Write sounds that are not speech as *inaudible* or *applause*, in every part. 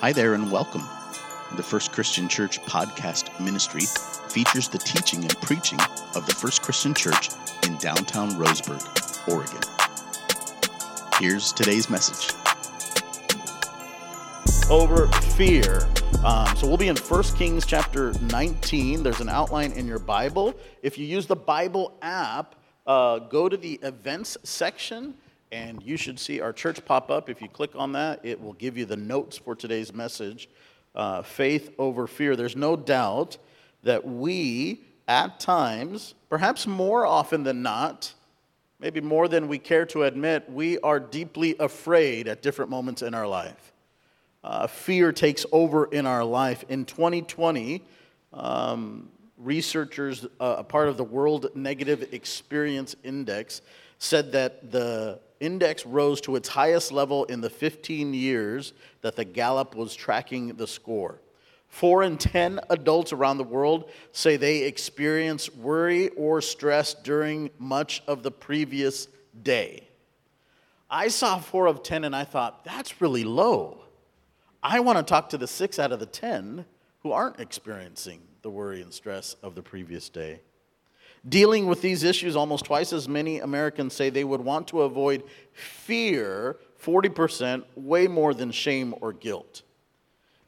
Hi there and welcome. The First Christian Church podcast ministry features the teaching and preaching of the First Christian Church in downtown Roseburg, Oregon. Here's today's message. Over fear. Um, so we'll be in 1 Kings chapter 19. There's an outline in your Bible. If you use the Bible app, uh, go to the events section and you should see our church pop up. If you click on that, it will give you the notes for today's message uh, faith over fear. There's no doubt that we, at times, perhaps more often than not, maybe more than we care to admit, we are deeply afraid at different moments in our life. Uh, fear takes over in our life. In 2020, um, researchers, uh, a part of the World Negative Experience Index, said that the index rose to its highest level in the 15 years that the Gallup was tracking the score. Four in 10 adults around the world say they experience worry or stress during much of the previous day. I saw four of 10 and I thought, that's really low. I want to talk to the six out of the 10 who aren't experiencing the worry and stress of the previous day. Dealing with these issues, almost twice as many Americans say they would want to avoid fear, 40%, way more than shame or guilt.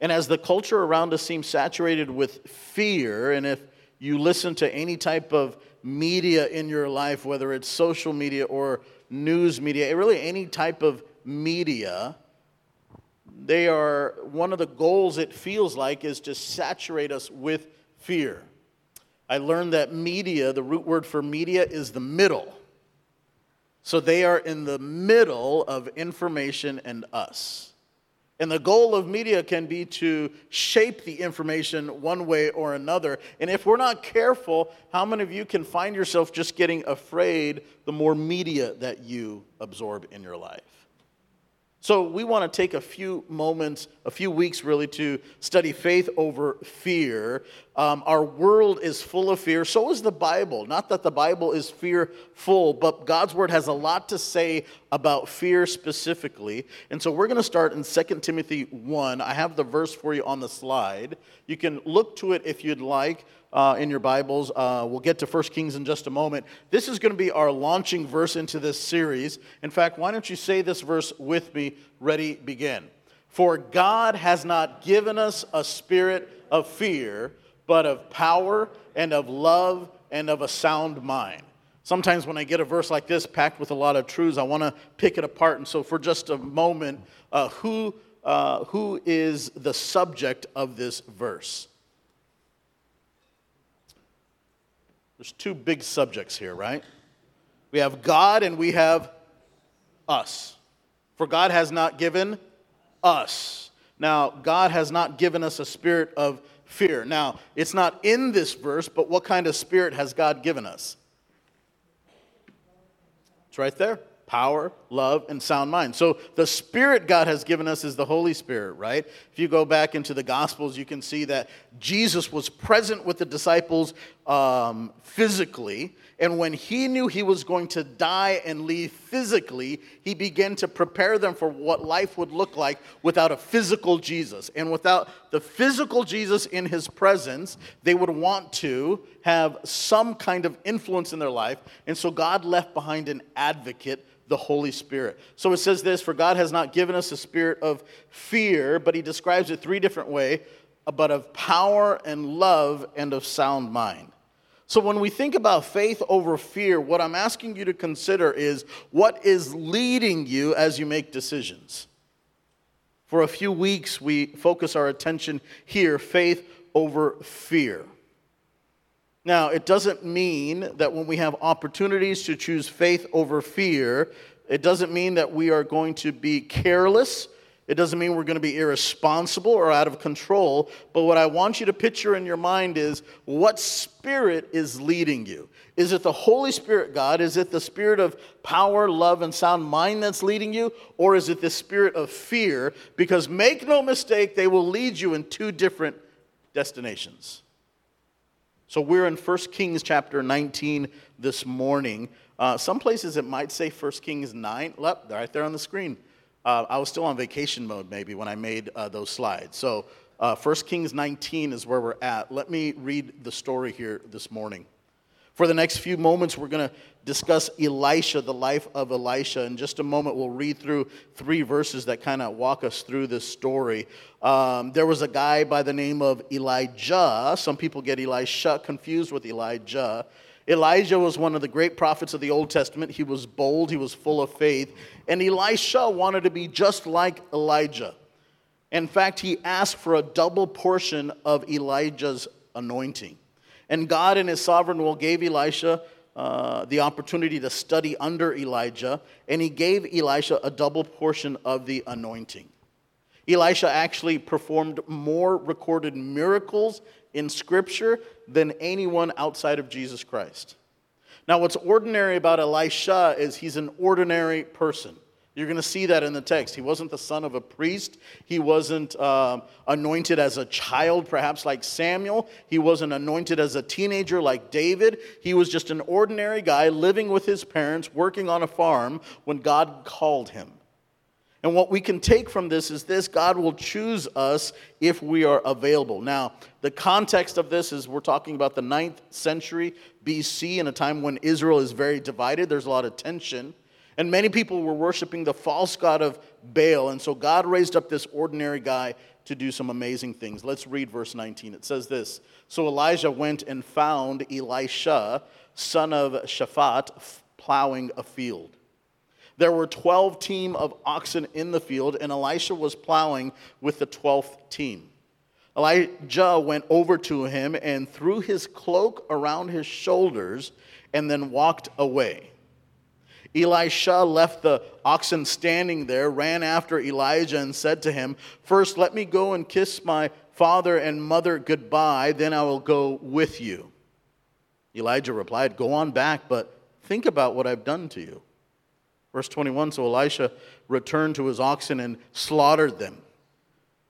And as the culture around us seems saturated with fear, and if you listen to any type of media in your life, whether it's social media or news media, eh, really any type of media, they are one of the goals it feels like is to saturate us with fear. I learned that media, the root word for media is the middle. So they are in the middle of information and us. And the goal of media can be to shape the information one way or another. And if we're not careful, how many of you can find yourself just getting afraid the more media that you absorb in your life? So, we want to take a few moments, a few weeks really, to study faith over fear. Um, our world is full of fear. So is the Bible. Not that the Bible is fearful, but God's word has a lot to say about fear specifically. And so, we're going to start in 2 Timothy 1. I have the verse for you on the slide. You can look to it if you'd like uh, in your Bibles. Uh, we'll get to 1 Kings in just a moment. This is going to be our launching verse into this series. In fact, why don't you say this verse with me? Ready, begin. For God has not given us a spirit of fear, but of power and of love and of a sound mind. Sometimes when I get a verse like this packed with a lot of truths, I want to pick it apart. And so, for just a moment, uh, who, uh, who is the subject of this verse? There's two big subjects here, right? We have God and we have us. For God has not given us. Now, God has not given us a spirit of fear. Now, it's not in this verse, but what kind of spirit has God given us? It's right there power, love, and sound mind. So the Spirit God has given us is the Holy Spirit, right? If you go back into the Gospels, you can see that Jesus was present with the disciples um, physically. And when he knew he was going to die and leave physically, he began to prepare them for what life would look like without a physical Jesus. And without the physical Jesus in his presence, they would want to have some kind of influence in their life. And so God left behind an advocate the Holy Spirit. So it says this For God has not given us a spirit of fear, but he describes it three different ways, but of power and love and of sound mind. So when we think about faith over fear, what I'm asking you to consider is what is leading you as you make decisions. For a few weeks, we focus our attention here faith over fear. Now, it doesn't mean that when we have opportunities to choose faith over fear, it doesn't mean that we are going to be careless. It doesn't mean we're going to be irresponsible or out of control. But what I want you to picture in your mind is what spirit is leading you? Is it the Holy Spirit, God? Is it the spirit of power, love, and sound mind that's leading you? Or is it the spirit of fear? Because make no mistake, they will lead you in two different destinations. So we're in 1 Kings chapter 19 this morning. Uh, some places it might say 1 Kings 9, right there on the screen. Uh, I was still on vacation mode maybe when I made uh, those slides. So, uh, 1 Kings 19 is where we're at. Let me read the story here this morning. For the next few moments, we're going to discuss Elisha, the life of Elisha. In just a moment, we'll read through three verses that kind of walk us through this story. Um, there was a guy by the name of Elijah. Some people get Elisha confused with Elijah. Elijah was one of the great prophets of the Old Testament. He was bold, he was full of faith. And Elisha wanted to be just like Elijah. In fact, he asked for a double portion of Elijah's anointing. And God, in his sovereign will, gave Elisha uh, the opportunity to study under Elijah, and he gave Elisha a double portion of the anointing. Elisha actually performed more recorded miracles in Scripture than anyone outside of Jesus Christ. Now, what's ordinary about Elisha is he's an ordinary person. You're going to see that in the text. He wasn't the son of a priest. He wasn't um, anointed as a child, perhaps like Samuel. He wasn't anointed as a teenager like David. He was just an ordinary guy living with his parents, working on a farm when God called him. And what we can take from this is this God will choose us if we are available. Now, the context of this is we're talking about the ninth century BC in a time when Israel is very divided. There's a lot of tension. And many people were worshiping the false god of Baal. And so God raised up this ordinary guy to do some amazing things. Let's read verse 19. It says this So Elijah went and found Elisha, son of Shaphat, plowing a field. There were 12 team of oxen in the field, and Elisha was plowing with the 12th team. Elijah went over to him and threw his cloak around his shoulders and then walked away. Elisha left the oxen standing there, ran after Elijah, and said to him, First, let me go and kiss my father and mother goodbye, then I will go with you. Elijah replied, Go on back, but think about what I've done to you. Verse 21 So Elisha returned to his oxen and slaughtered them.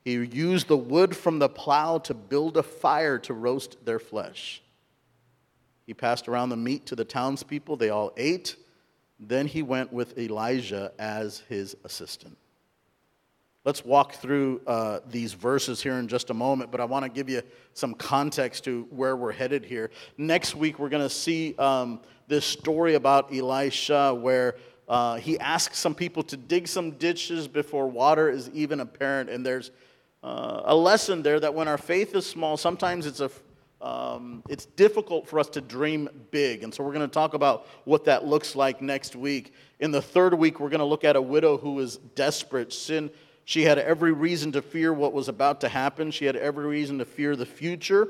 He used the wood from the plow to build a fire to roast their flesh. He passed around the meat to the townspeople. They all ate. Then he went with Elijah as his assistant. Let's walk through uh, these verses here in just a moment, but I want to give you some context to where we're headed here. Next week, we're going to see um, this story about Elisha where uh, he asks some people to dig some ditches before water is even apparent. And there's uh, a lesson there that when our faith is small, sometimes it's a um, it's difficult for us to dream big. And so we're going to talk about what that looks like next week. In the third week, we're going to look at a widow who was desperate. Sin, she had every reason to fear what was about to happen, she had every reason to fear the future.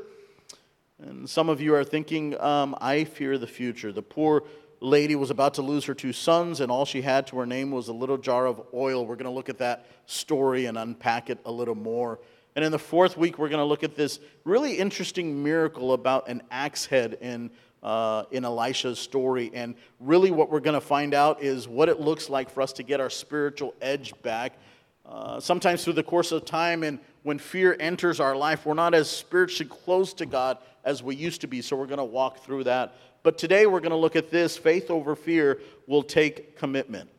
And some of you are thinking, um, I fear the future. The poor lady was about to lose her two sons, and all she had to her name was a little jar of oil. We're going to look at that story and unpack it a little more. And in the fourth week, we're going to look at this really interesting miracle about an axe head in, uh, in Elisha's story. And really, what we're going to find out is what it looks like for us to get our spiritual edge back. Uh, sometimes through the course of time, and when fear enters our life, we're not as spiritually close to God as we used to be. So we're going to walk through that. But today, we're going to look at this faith over fear will take commitment.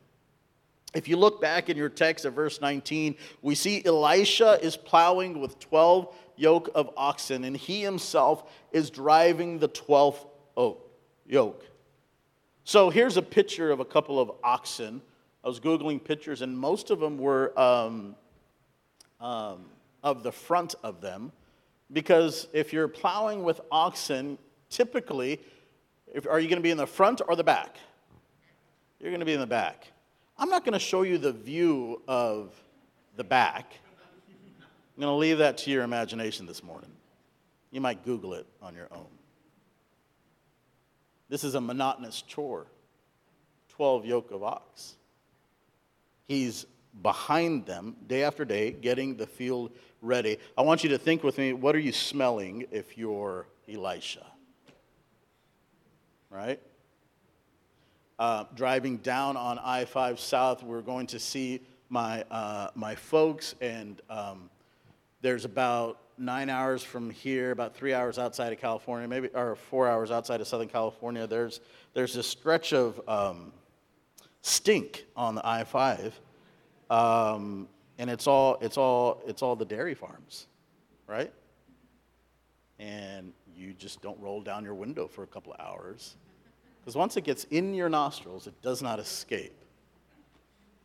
If you look back in your text at verse 19, we see Elisha is plowing with 12 yoke of oxen, and he himself is driving the 12th yoke. So here's a picture of a couple of oxen. I was Googling pictures, and most of them were um, um, of the front of them. Because if you're plowing with oxen, typically, if, are you going to be in the front or the back? You're going to be in the back. I'm not going to show you the view of the back. I'm going to leave that to your imagination this morning. You might Google it on your own. This is a monotonous chore 12 yoke of ox. He's behind them day after day, getting the field ready. I want you to think with me what are you smelling if you're Elisha? Right? uh, driving down on I 5 South, we're going to see my, uh, my folks, and um, there's about nine hours from here, about three hours outside of California, maybe, or four hours outside of Southern California. There's, there's a stretch of um, stink on the I 5. Um, and it's all, it's, all, it's all the dairy farms, right? And you just don't roll down your window for a couple of hours. Because once it gets in your nostrils, it does not escape.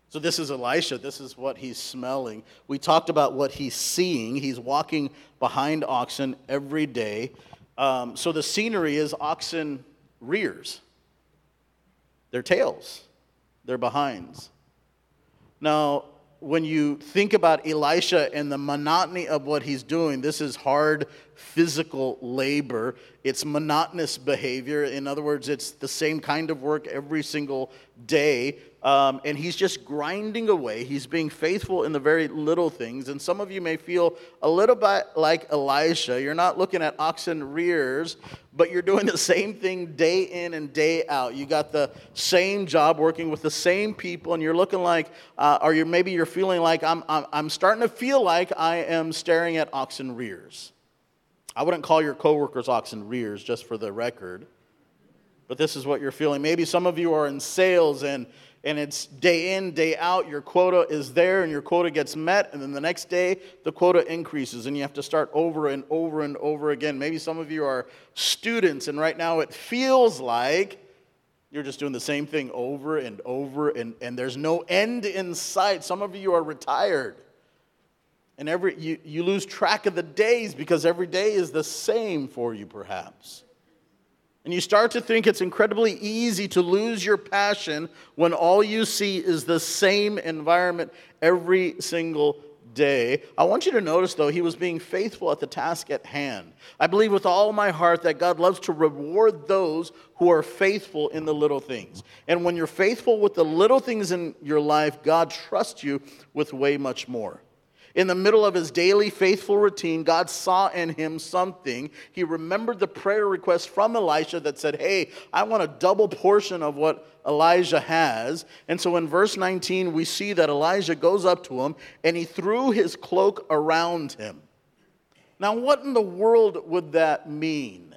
So, this is Elisha. This is what he's smelling. We talked about what he's seeing. He's walking behind oxen every day. Um, so, the scenery is oxen rears, their tails, their behinds. Now, when you think about Elisha and the monotony of what he's doing, this is hard physical labor. It's monotonous behavior. In other words, it's the same kind of work every single day. Um, and he's just grinding away. He's being faithful in the very little things. And some of you may feel a little bit like Elisha. You're not looking at oxen rears, but you're doing *laughs* the same thing day in and day out. You got the same job working with the same people, and you're looking like, uh, or you're, maybe you're feeling like, I'm, I'm, I'm starting to feel like I am staring at oxen rears. I wouldn't call your coworkers oxen rears, just for the record. But this is what you're feeling. Maybe some of you are in sales and and it's day in, day out. Your quota is there and your quota gets met, and then the next day the quota increases, and you have to start over and over and over again. Maybe some of you are students, and right now it feels like you're just doing the same thing over and over, and, and there's no end in sight. Some of you are retired. And every you, you lose track of the days because every day is the same for you, perhaps. And you start to think it's incredibly easy to lose your passion when all you see is the same environment every single day. I want you to notice, though, he was being faithful at the task at hand. I believe with all my heart that God loves to reward those who are faithful in the little things. And when you're faithful with the little things in your life, God trusts you with way much more. In the middle of his daily faithful routine, God saw in him something. He remembered the prayer request from Elisha that said, Hey, I want a double portion of what Elijah has. And so in verse 19, we see that Elijah goes up to him and he threw his cloak around him. Now, what in the world would that mean?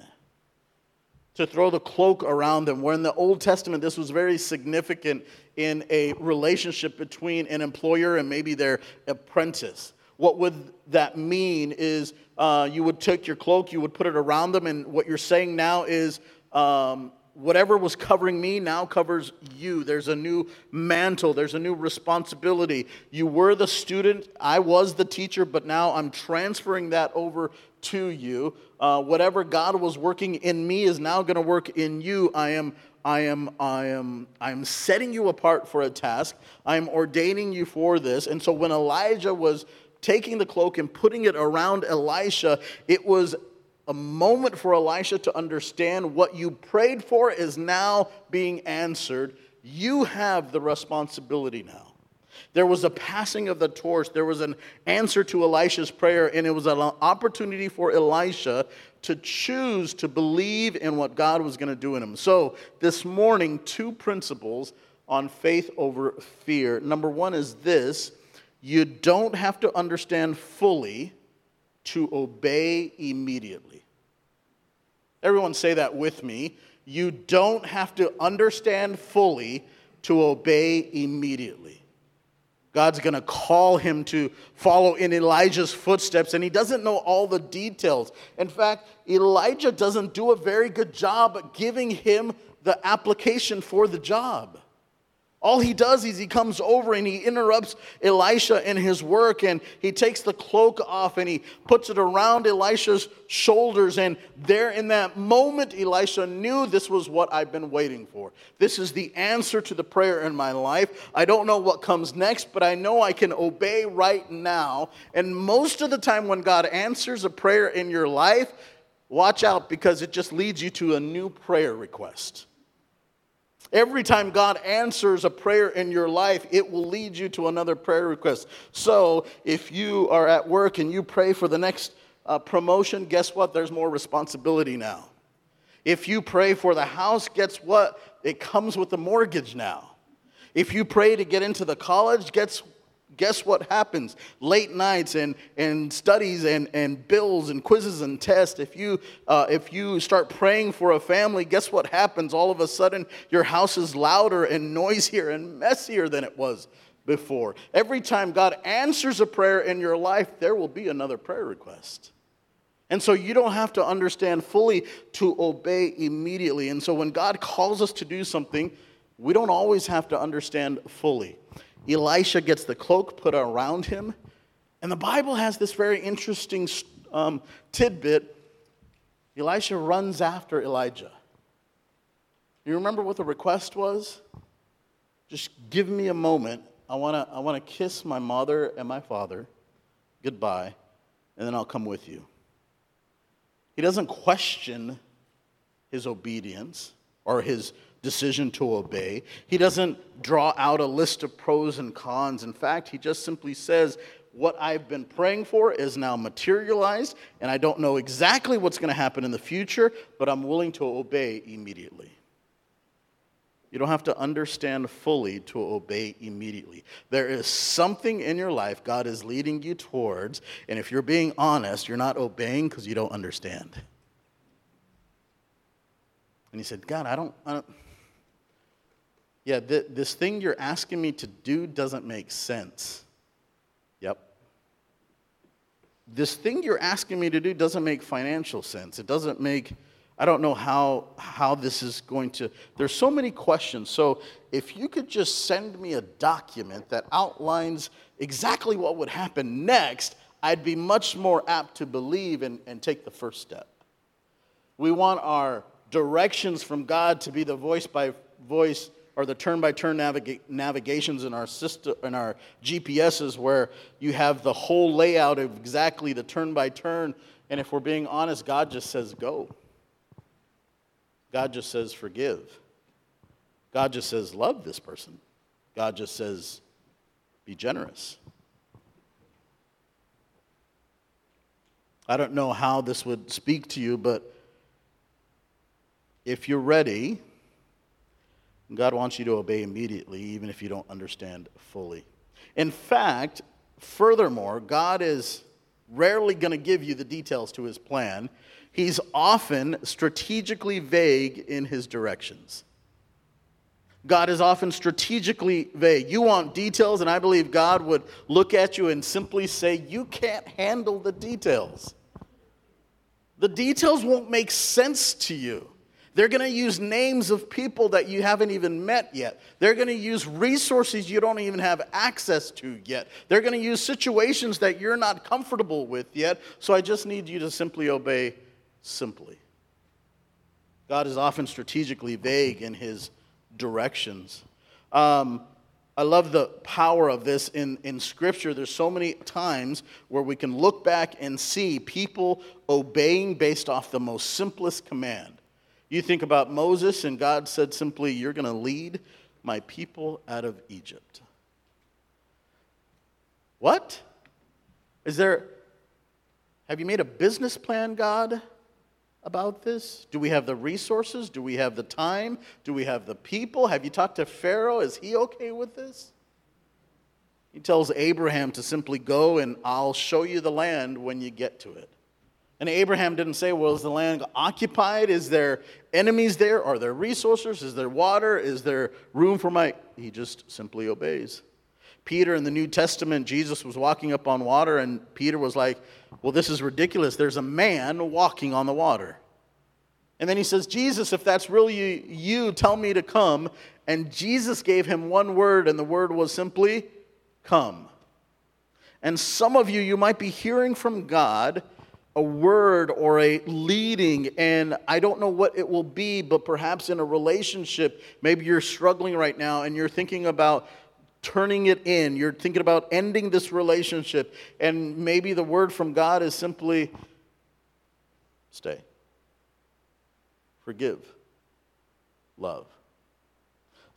To throw the cloak around them, where in the Old Testament this was very significant in a relationship between an employer and maybe their apprentice. What would that mean is uh, you would take your cloak, you would put it around them, and what you're saying now is um, whatever was covering me now covers you. There's a new mantle, there's a new responsibility. You were the student, I was the teacher, but now I'm transferring that over to you. Uh, whatever God was working in me is now going to work in you. I am I am, I am, I am setting you apart for a task. I am ordaining you for this. And so when Elijah was taking the cloak and putting it around Elisha, it was a moment for Elisha to understand what you prayed for is now being answered. You have the responsibility now. There was a passing of the torch. There was an answer to Elisha's prayer, and it was an opportunity for Elisha to choose to believe in what God was going to do in him. So, this morning, two principles on faith over fear. Number one is this you don't have to understand fully to obey immediately. Everyone say that with me. You don't have to understand fully to obey immediately. God's going to call him to follow in Elijah's footsteps, and he doesn't know all the details. In fact, Elijah doesn't do a very good job giving him the application for the job. All he does is he comes over and he interrupts Elisha in his work and he takes the cloak off and he puts it around Elisha's shoulders. And there in that moment, Elisha knew this was what I've been waiting for. This is the answer to the prayer in my life. I don't know what comes next, but I know I can obey right now. And most of the time, when God answers a prayer in your life, watch out because it just leads you to a new prayer request. Every time God answers a prayer in your life, it will lead you to another prayer request. So if you are at work and you pray for the next uh, promotion, guess what? There's more responsibility now. If you pray for the house, guess what? It comes with the mortgage now. If you pray to get into the college, guess guess what happens? Late nights and, and studies and, and bills and quizzes and tests. If you, uh, if you start praying for a family, guess what happens? All of a sudden, your house is louder and noisier and messier than it was before. Every time God answers a prayer in your life, there will be another prayer request. And so you don't have to understand fully to obey immediately. And so when God calls us to do something, we don't always have to understand fully. Elisha gets the cloak put around him. And the Bible has this very interesting um, tidbit. Elisha runs after Elijah. You remember what the request was? Just give me a moment. I want to I wanna kiss my mother and my father goodbye, and then I'll come with you. He doesn't question his obedience or his decision to obey. He doesn't draw out a list of pros and cons. In fact, he just simply says, What I've been praying for is now materialized, and I don't know exactly what's going to happen in the future, but I'm willing to obey immediately. You don't have to understand fully to obey immediately. There is something in your life God is leading you towards, and if you're being honest, you're not obeying because you don't understand. And he said, God, I don't, I don't yeah, th- this thing you're asking me to do doesn't make sense. Yep. This thing you're asking me to do doesn't make financial sense. It doesn't make, I don't know how, how this is going to, there's so many questions. So if you could just send me a document that outlines exactly what would happen next, I'd be much more apt to believe and, and take the first step. We want our directions from God to be the voice by voice or the turn-by-turn navigations in our system in our GPSs where you have the whole layout of exactly the turn-by-turn and if we're being honest God just says go. God just says forgive. God just says love this person. God just says be generous. I don't know how this would speak to you but if you're ready, God wants you to obey immediately, even if you don't understand fully. In fact, furthermore, God is rarely going to give you the details to his plan. He's often strategically vague in his directions. God is often strategically vague. You want details, and I believe God would look at you and simply say, You can't handle the details. The details won't make sense to you. They're going to use names of people that you haven't even met yet. They're going to use resources you don't even have access to yet. They're going to use situations that you're not comfortable with yet. So I just need you to simply obey simply. God is often strategically vague in his directions. Um, I love the power of this in, in Scripture. There's so many times where we can look back and see people obeying based off the most simplest command. You think about Moses, and God said simply, You're going to lead my people out of Egypt. What? Is there, have you made a business plan, God, about this? Do we have the resources? Do we have the time? Do we have the people? Have you talked to Pharaoh? Is he okay with this? He tells Abraham to simply go and I'll show you the land when you get to it. And Abraham didn't say, Well, is the land occupied? Is there enemies there? Are there resources? Is there water? Is there room for my. He just simply obeys. Peter in the New Testament, Jesus was walking up on water, and Peter was like, Well, this is ridiculous. There's a man walking on the water. And then he says, Jesus, if that's really you, tell me to come. And Jesus gave him one word, and the word was simply, Come. And some of you, you might be hearing from God a word or a leading, and I don't know what it will be, but perhaps in a relationship, maybe you're struggling right now and you're thinking about turning it in. You're thinking about ending this relationship, and maybe the word from God is simply stay, forgive, love.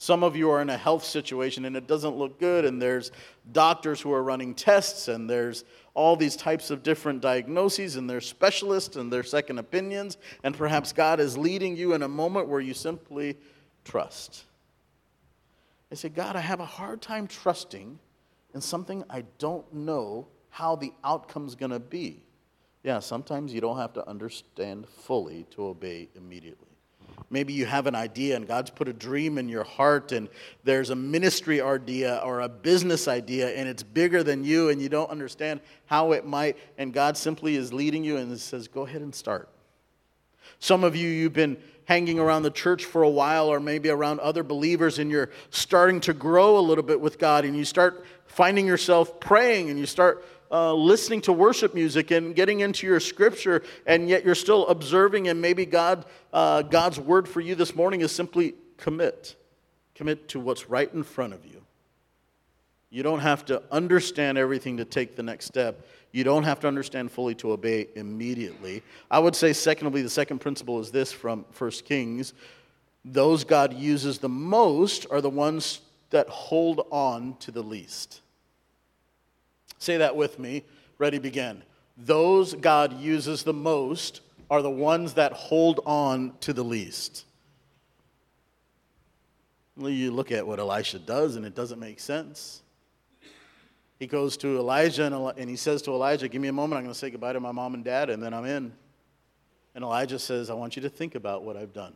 Some of you are in a health situation and it doesn't look good, and there's doctors who are running tests, and there's all these types of different diagnoses, and there's specialists and their second opinions, and perhaps God is leading you in a moment where you simply trust. I say, God, I have a hard time trusting in something I don't know how the outcome's going to be. Yeah, sometimes you don't have to understand fully to obey immediately. Maybe you have an idea and God's put a dream in your heart and there's a ministry idea or a business idea and it's bigger than you and you don't understand how it might, and God simply is leading you and says, Go ahead and start. Some of you, you've been hanging around the church for a while or maybe around other believers and you're starting to grow a little bit with God and you start finding yourself praying and you start uh, listening to worship music and getting into your scripture, and yet you're still observing, and maybe God, uh, God's word for you this morning is simply commit. Commit to what's right in front of you. You don't have to understand everything to take the next step. You don't have to understand fully to obey immediately. I would say, secondly, the second principle is this from 1 Kings those God uses the most are the ones that hold on to the least. Say that with me. Ready, begin. Those God uses the most are the ones that hold on to the least. You look at what Elisha does, and it doesn't make sense. He goes to Elijah and, he says to Elijah, Give me a moment, I'm going to say goodbye to my mom and dad, and then I'm in. And Elijah says, I want you to think about what I've done.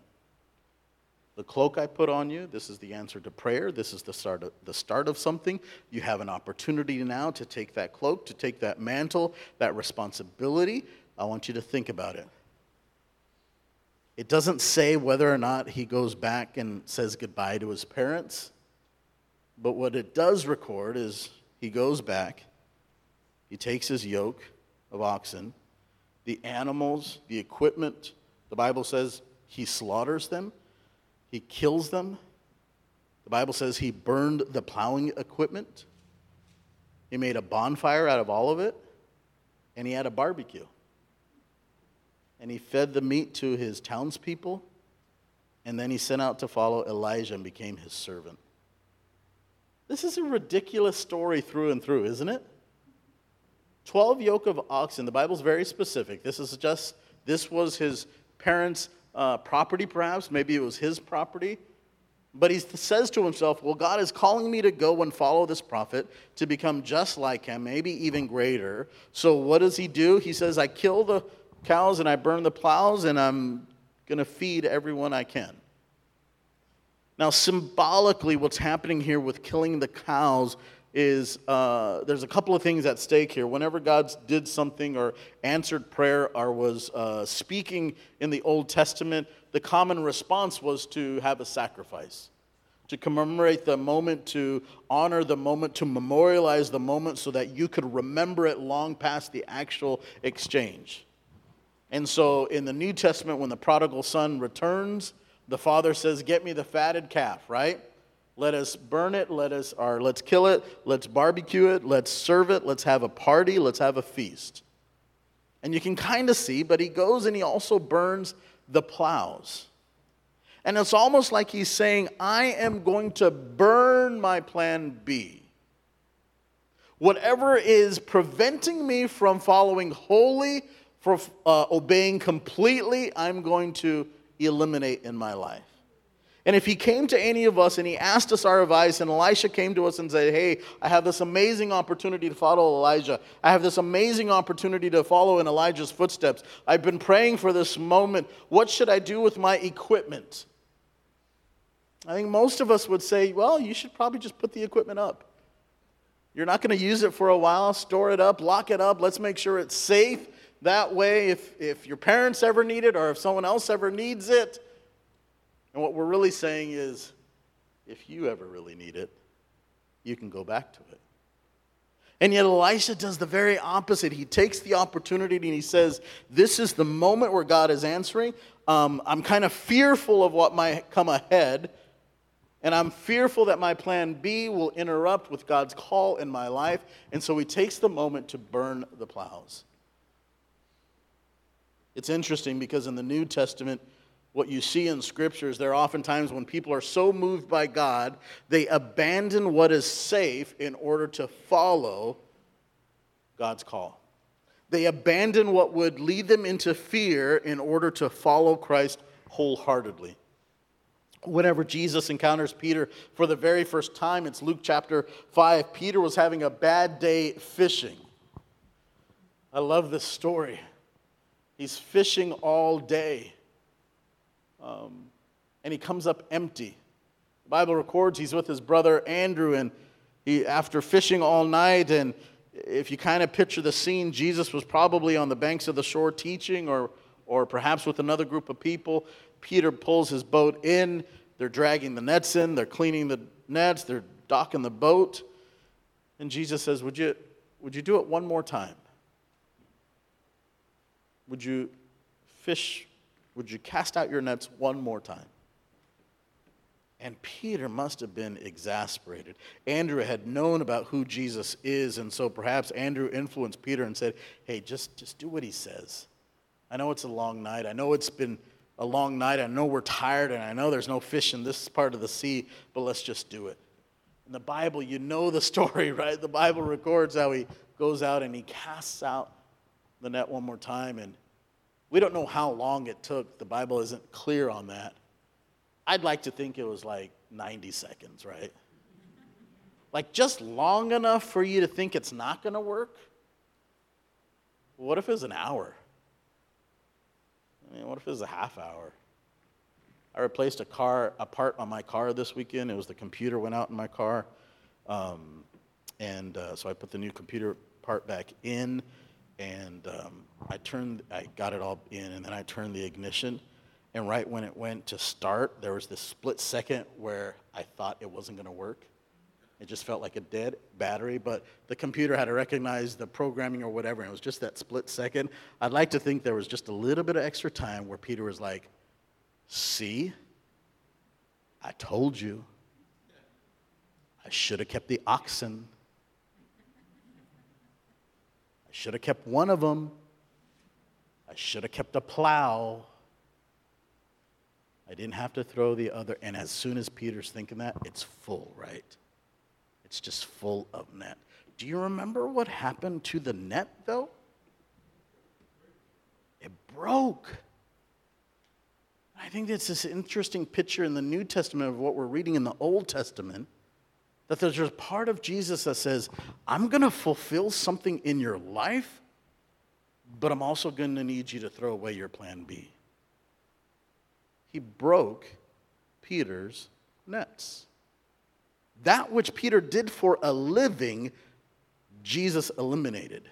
The cloak I put on you, this is the answer to prayer. This is the start of, the start of something. You have an opportunity now to take that cloak, to take that mantle, that responsibility. I want you to think about it. It doesn't say whether or not he goes back and says goodbye to his parents, but what it does record is he goes back, he takes his yoke of oxen, the animals, the equipment, the Bible says he slaughters them he kills them. The Bible says he burned the plowing equipment. He made a bonfire out of all of it. And he had a barbecue. And he fed the meat to his townspeople. And then he sent out to follow Elijah and became his servant. This is a ridiculous story through and through, isn't it? 12 yoke of oxen. The Bible's very specific. This is just, this was his parents' uh, property, perhaps. Maybe it was his property. But he says to himself, Well, God is calling me to go and follow this prophet to become just like him, maybe even greater. So what does he do? He says, I kill the cows and I burn the plows and I'm going to feed everyone I can. Now, symbolically, what's happening here with killing the cows is uh, there's a couple of things at stake here. Whenever God did something or answered prayer or was uh, speaking in the Old Testament, the common response was to have a sacrifice, to commemorate the moment, to honor the moment, to memorialize the moment so that you could remember it long past the actual exchange. And so in the New Testament, when the prodigal son returns, the father says, Get me the fatted calf, right? Let us burn it, let us or let's kill it, let's barbecue it, let's serve it, let's have a party, let's have a feast. And you can kind of see, but he goes and he also burns the plows. And it's almost like he's saying, I am going to burn my plan B. Whatever is preventing me from following wholly, from uh, obeying completely, I'm going to eliminate in my life. And if he came to any of us and he asked us our advice, and Elisha came to us and said, Hey, I have this amazing opportunity to follow Elijah. I have this amazing opportunity to follow in Elijah's footsteps. I've been praying for this moment. What should I do with my equipment? I think most of us would say, Well, you should probably just put the equipment up. You're not going to use it for a while. Store it up, lock it up. Let's make sure it's safe. That way, if, if your parents ever need it or if someone else ever needs it, and what we're really saying is if you ever really need it, you can go back to it. And yet, Elisha does the very opposite. He takes the opportunity and he says, This is the moment where God is answering. Um, I'm kind of fearful of what might come ahead. And I'm fearful that my plan B will interrupt with God's call in my life. And so he takes the moment to burn the plows. It's interesting because in the New Testament, what you see in scriptures, there are oftentimes when people are so moved by God, they abandon what is safe in order to follow God's call. They abandon what would lead them into fear in order to follow Christ wholeheartedly. Whenever Jesus encounters Peter for the very first time, it's Luke chapter 5. Peter was having a bad day fishing. I love this story. He's fishing all day. Um, and he comes up empty. The Bible records he's with his brother Andrew, and he, after fishing all night, and if you kind of picture the scene, Jesus was probably on the banks of the shore teaching, or, or perhaps with another group of people. Peter pulls his boat in. They're dragging the nets in, they're cleaning the nets, they're docking the boat. And Jesus says, Would you, would you do it one more time? Would you fish? Would you cast out your nets one more time? And Peter must have been exasperated. Andrew had known about who Jesus is, and so perhaps Andrew influenced Peter and said, Hey, just, just do what he says. I know it's a long night. I know it's been a long night. I know we're tired, and I know there's no fish in this part of the sea, but let's just do it. In the Bible, you know the *laughs* story, right? The Bible records how he goes out and he casts out the net one more time, and we don't know how long it took. The Bible isn't clear on that. I'd like to think it was like 90 seconds, right? Like just long enough for you to think it's not going to work? What if it was an hour? I mean, what if it was a half hour? I replaced a car, a part on my car this weekend. It was the computer went out in my car. Um, and uh, so I put the new computer part back in and um, I turned, I got it all in, and then I turned the ignition. And right when it went to start, there was this split second where I thought it wasn't going to work. It just felt like a dead battery, but the computer had to recognize the programming or whatever, and it was just that split second. I'd like to think there was just a little bit of extra time where Peter was like, See, I told you. I should have kept the oxen. Should have kept one of them. I should have kept a plow. I didn't have to throw the other. And as soon as Peter's thinking that, it's full, right? It's just full of net. Do you remember what happened to the net, though? It broke. I think it's this interesting picture in the New Testament of what we're reading in the Old Testament that there's a part of Jesus that says, I'm going to fulfill something in your life, but I'm also going to need you to throw away your plan B. He broke Peter's nets. That which Peter did for a living, Jesus eliminated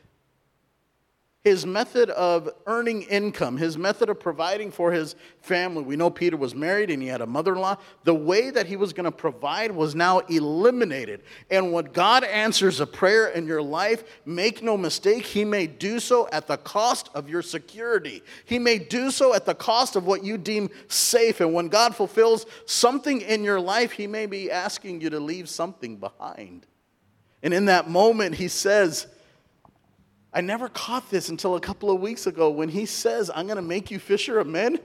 his method of earning income, his method of providing for his family. We know Peter was married and he had a mother in law. The way that he was going to provide was now eliminated. And when God answers a prayer in your life, make no mistake, he may do so at the cost of your security. He may do so at the cost of what you deem safe. And when God fulfills something in your life, he may be asking you to leave something behind. And in that moment, he says, I never caught this until a couple of weeks ago when he says, I'm going to make you fisher of men.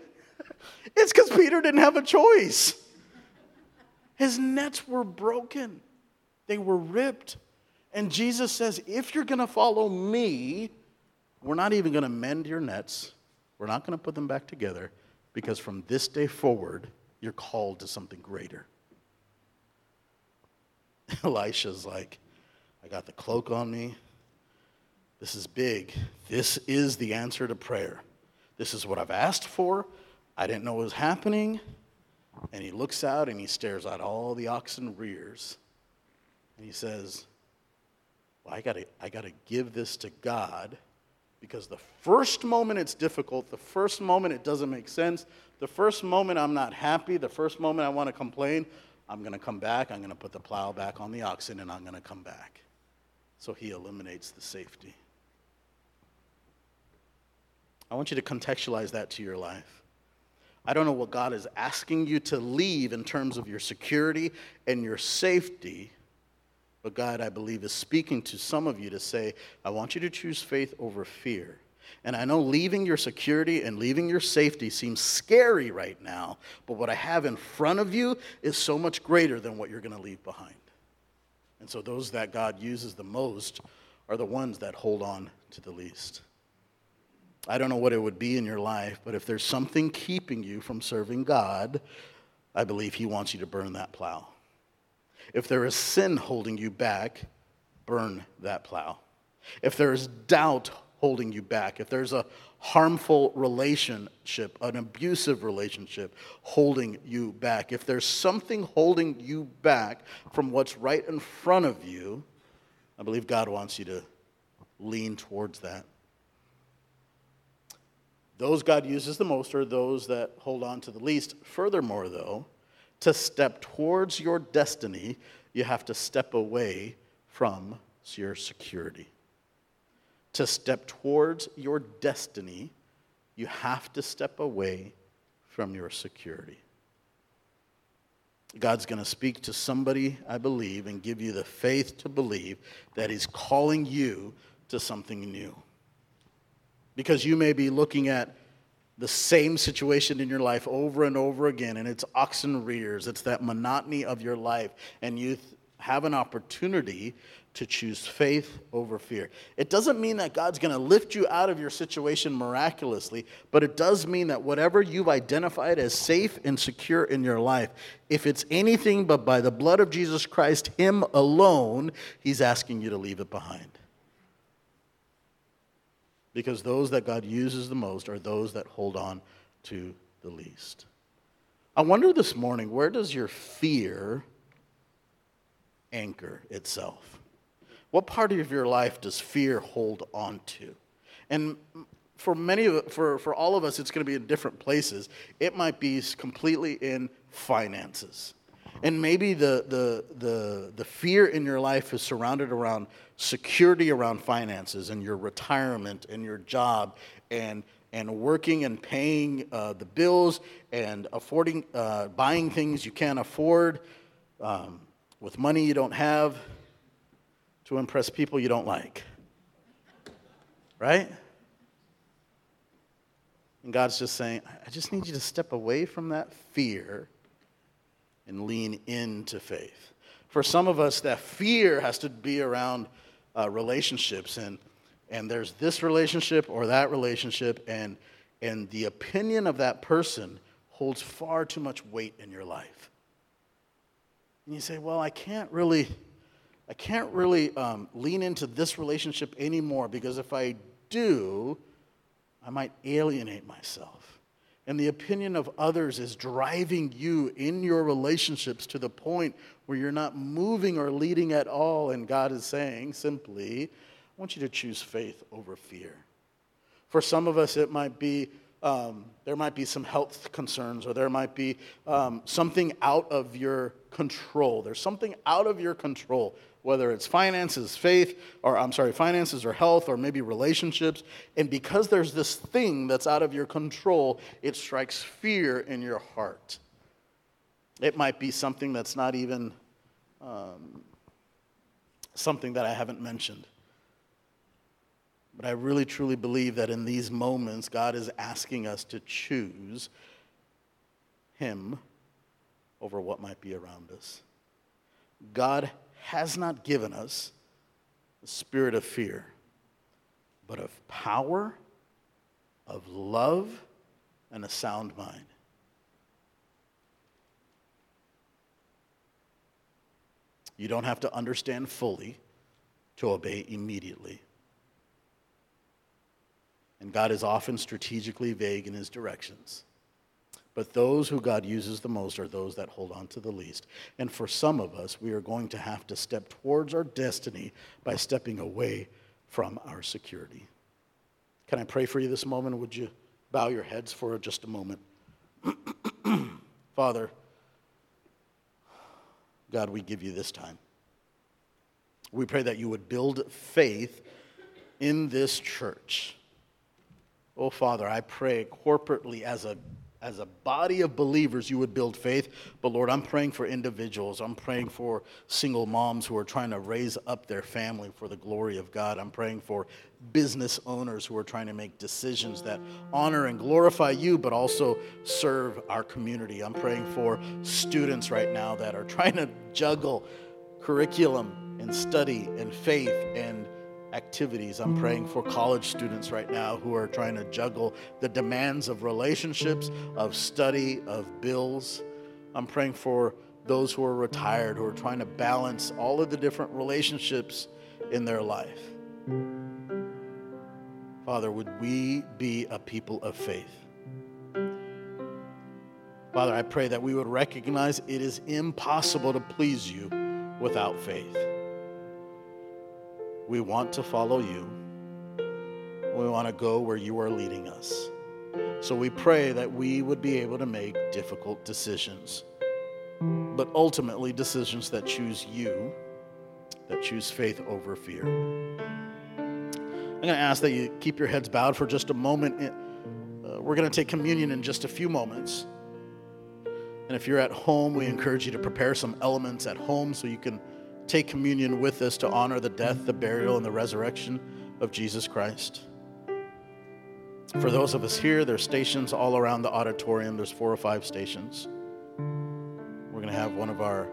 *laughs* it's because Peter didn't have a choice. His nets were broken, they were ripped. And Jesus says, If you're going to follow me, we're not even going to mend your nets. We're not going to put them back together because from this day forward, you're called to something greater. *laughs* Elisha's like, I got the cloak on me, this is big. This is the answer to prayer. This is what I've asked for. I didn't know was happening. And he looks out and he stares at all the oxen rears. And he says, Well, I gotta, I gotta give this to God because the first moment it's difficult, the first moment it doesn't make sense, the first moment I'm not happy, the first moment I want to complain, I'm to come back, I'm to put the plow back on the oxen, and I'm to come back. So he eliminates the safety. I want you to contextualize that to your life. I don't know what God is asking you to leave in terms of your security and your safety, but God, I believe, is speaking to some of you to say, I want you to choose faith over fear. And I know leaving your security and leaving your safety seems scary right now, but what I have in front of you is so much greater than what you're going to leave behind. And so those that God uses the most are the ones that hold on to the least. I don't know what it would be in your life, but if there's something keeping you from serving God, I believe He wants you to burn that plow. If there is sin holding you back, burn that plow. If there is doubt holding you back, if there's a harmful relationship, an abusive relationship holding you back, if there's something holding you back from what's right in front of you, I believe God wants you to lean towards that. Those God uses the most are those that hold on to the least. Furthermore, though, to step towards your destiny, you have to step away from your security to step towards your destiny, you have to step away from your security. God's going to speak to somebody, I believe, and give you the faith to believe that He's calling you to something new. Because you may be looking at the same situation in your life over and over again, and it's oxen rears, it's that monotony of your life, and you have an opportunity to choose faith over fear. It doesn't mean that God's going to lift you out of your situation miraculously, but it does mean that whatever you've identified as safe and secure in your life, if it's anything but by the blood of Jesus Christ, Him alone, He's asking you to leave it behind. Because those that God uses the most are those that hold on to the least. I wonder this morning, where does your fear anchor itself? What part of your life does fear hold on to? And for many of for, for all of us, it's going to be in different places. It might be completely in finances. And maybe the, the, the, the fear in your life is surrounded around security around finances and your retirement and your job and, and working and paying uh, the bills and affording, uh, buying things you can't afford um, with money you don't have to impress people you don't like. Right? And God's just saying, I just need you to step away from that fear and lean into faith. For some of us, that fear has to be around uh, relationships, and, and there's this relationship or that relationship, and, and the opinion of that person holds far too much weight in your life. And you say, Well, I can't really I can't really um, lean into this relationship anymore because if I do, I might alienate myself. And the opinion of others is driving you in your relationships to the point where you're not moving or leading at all. And God is saying simply, I want you to choose faith over fear. For some of us, it might be um, there might be some health concerns or there might be um, something out of your control. There's something out of your control whether it's finances, faith, or I'm sorry, finances or health, or maybe relationships. And because there's this thing that's out of your control, it strikes fear in your heart. It might be something that's not even um, something that I haven't mentioned. But I really truly believe that in these moments, God is asking us to choose Him over what might be around us. God has not given us the spirit of fear, but of power, of love, and a sound mind. You don't have to understand fully to obey immediately. And God is often strategically vague in his directions. But those who God uses the most are those that hold on to the least. And for some of us, we are going to have to step towards our destiny by stepping away from our security. Can I pray for you this moment? Would you bow your heads for just a moment? *clears throat* Father, God, we give you this time. We pray that you would build faith in this church. Oh, Father, I pray corporately as a as a body of believers, you would build faith. But Lord, I'm praying for individuals. I'm praying for single moms who are trying to raise up their family for the glory of God. I'm praying for business owners who are trying to make decisions that honor and glorify you, but also serve our community. I'm praying for students right now that are trying to juggle curriculum and study and faith and activities. I'm praying for college students right now who are trying to juggle the demands of relationships, of study, of bills. I'm praying for those who are retired who are trying to balance all of the different relationships in their life. Father, would we be a people of faith? Father, I pray that we would recognize it is impossible to please you without faith. We want to follow you. We want to go where you are leading us. So we pray that we would be able to make difficult decisions, but ultimately decisions that choose you, that choose faith over fear. I'm going to ask that you keep your heads bowed for just a moment. Uh, we're going to take communion in just a few moments. And if you're at home, we encourage you to prepare some elements at home so you can take communion with us to honor the death, the burial, and the resurrection of Jesus Christ. For those of us here, there's stations all around the auditorium. There's four or five stations. We're going to have one of our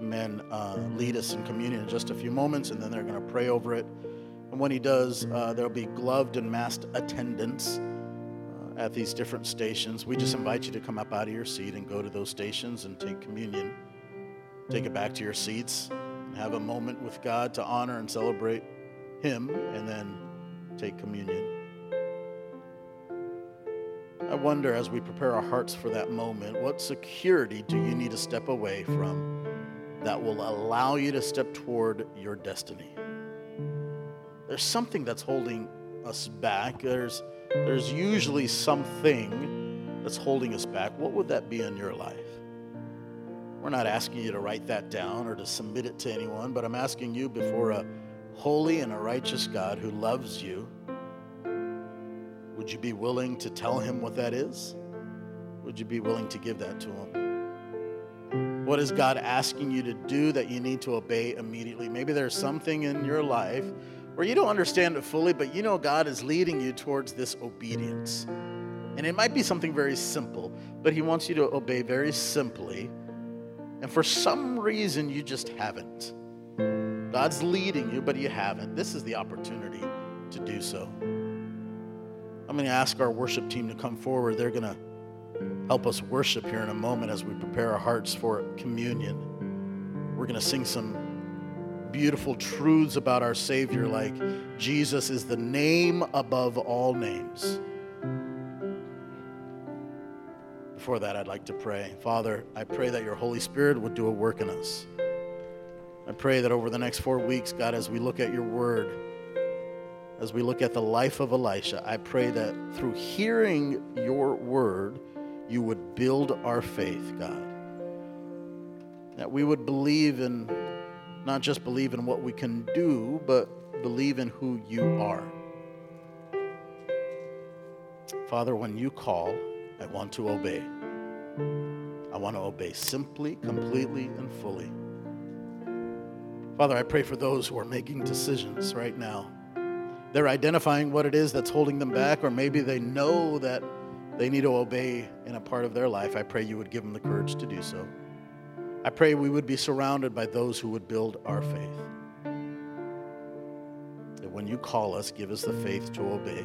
men uh, lead us in communion in just a few moments, and then they're going to pray over it. And when he does, uh, there'll be gloved and masked attendants uh, at these different stations. We just invite you to come up out of your seat and go to those stations and take communion. Take it back to your seats and have a moment with God to honor and celebrate Him, and then take communion. I wonder as we prepare our hearts for that moment, what security do you need to step away from that will allow you to step toward your destiny? There's something that's holding us back. There's, there's usually something that's holding us back. What would that be in your life? We're not asking you to write that down or to submit it to anyone, but I'm asking you before a holy and a righteous God who loves you, would you be willing to tell him what that is? Would you be willing to give that to him? What is God asking you to do that you need to obey immediately? Maybe there's something in your life where you don't understand it fully, but you know God is leading you towards this obedience. And it might be something very simple, but He wants you to obey very simply. And for some reason, you just haven't. God's leading you, but you haven't. This is the opportunity to do so. I'm going to ask our worship team to come forward. They're going to help us worship here in a moment as we prepare our hearts for communion. We're going to sing some beautiful truths about our Savior, like Jesus is the name above all names. Before that, I'd like to pray. Father, I pray that your Holy Spirit would do a work in us. I pray that over the next four weeks, God, as we look at your word, as we look at the life of Elisha, I pray that through hearing your word, you would build our faith, God. That we would believe in, not just believe in what we can do, but believe in who you are. Father, when you call, I want to obey. I want to obey simply, completely, and fully. Father, I pray for those who are making decisions right now. They're identifying what it is that's holding them back, or maybe they know that they need to obey in a part of their life. I pray you would give them the courage to do so. I pray we would be surrounded by those who would build our faith. That when you call us, give us the faith to obey.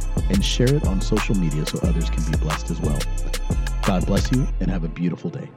and share it on social media so others can be blessed as well. God bless you and have a beautiful day.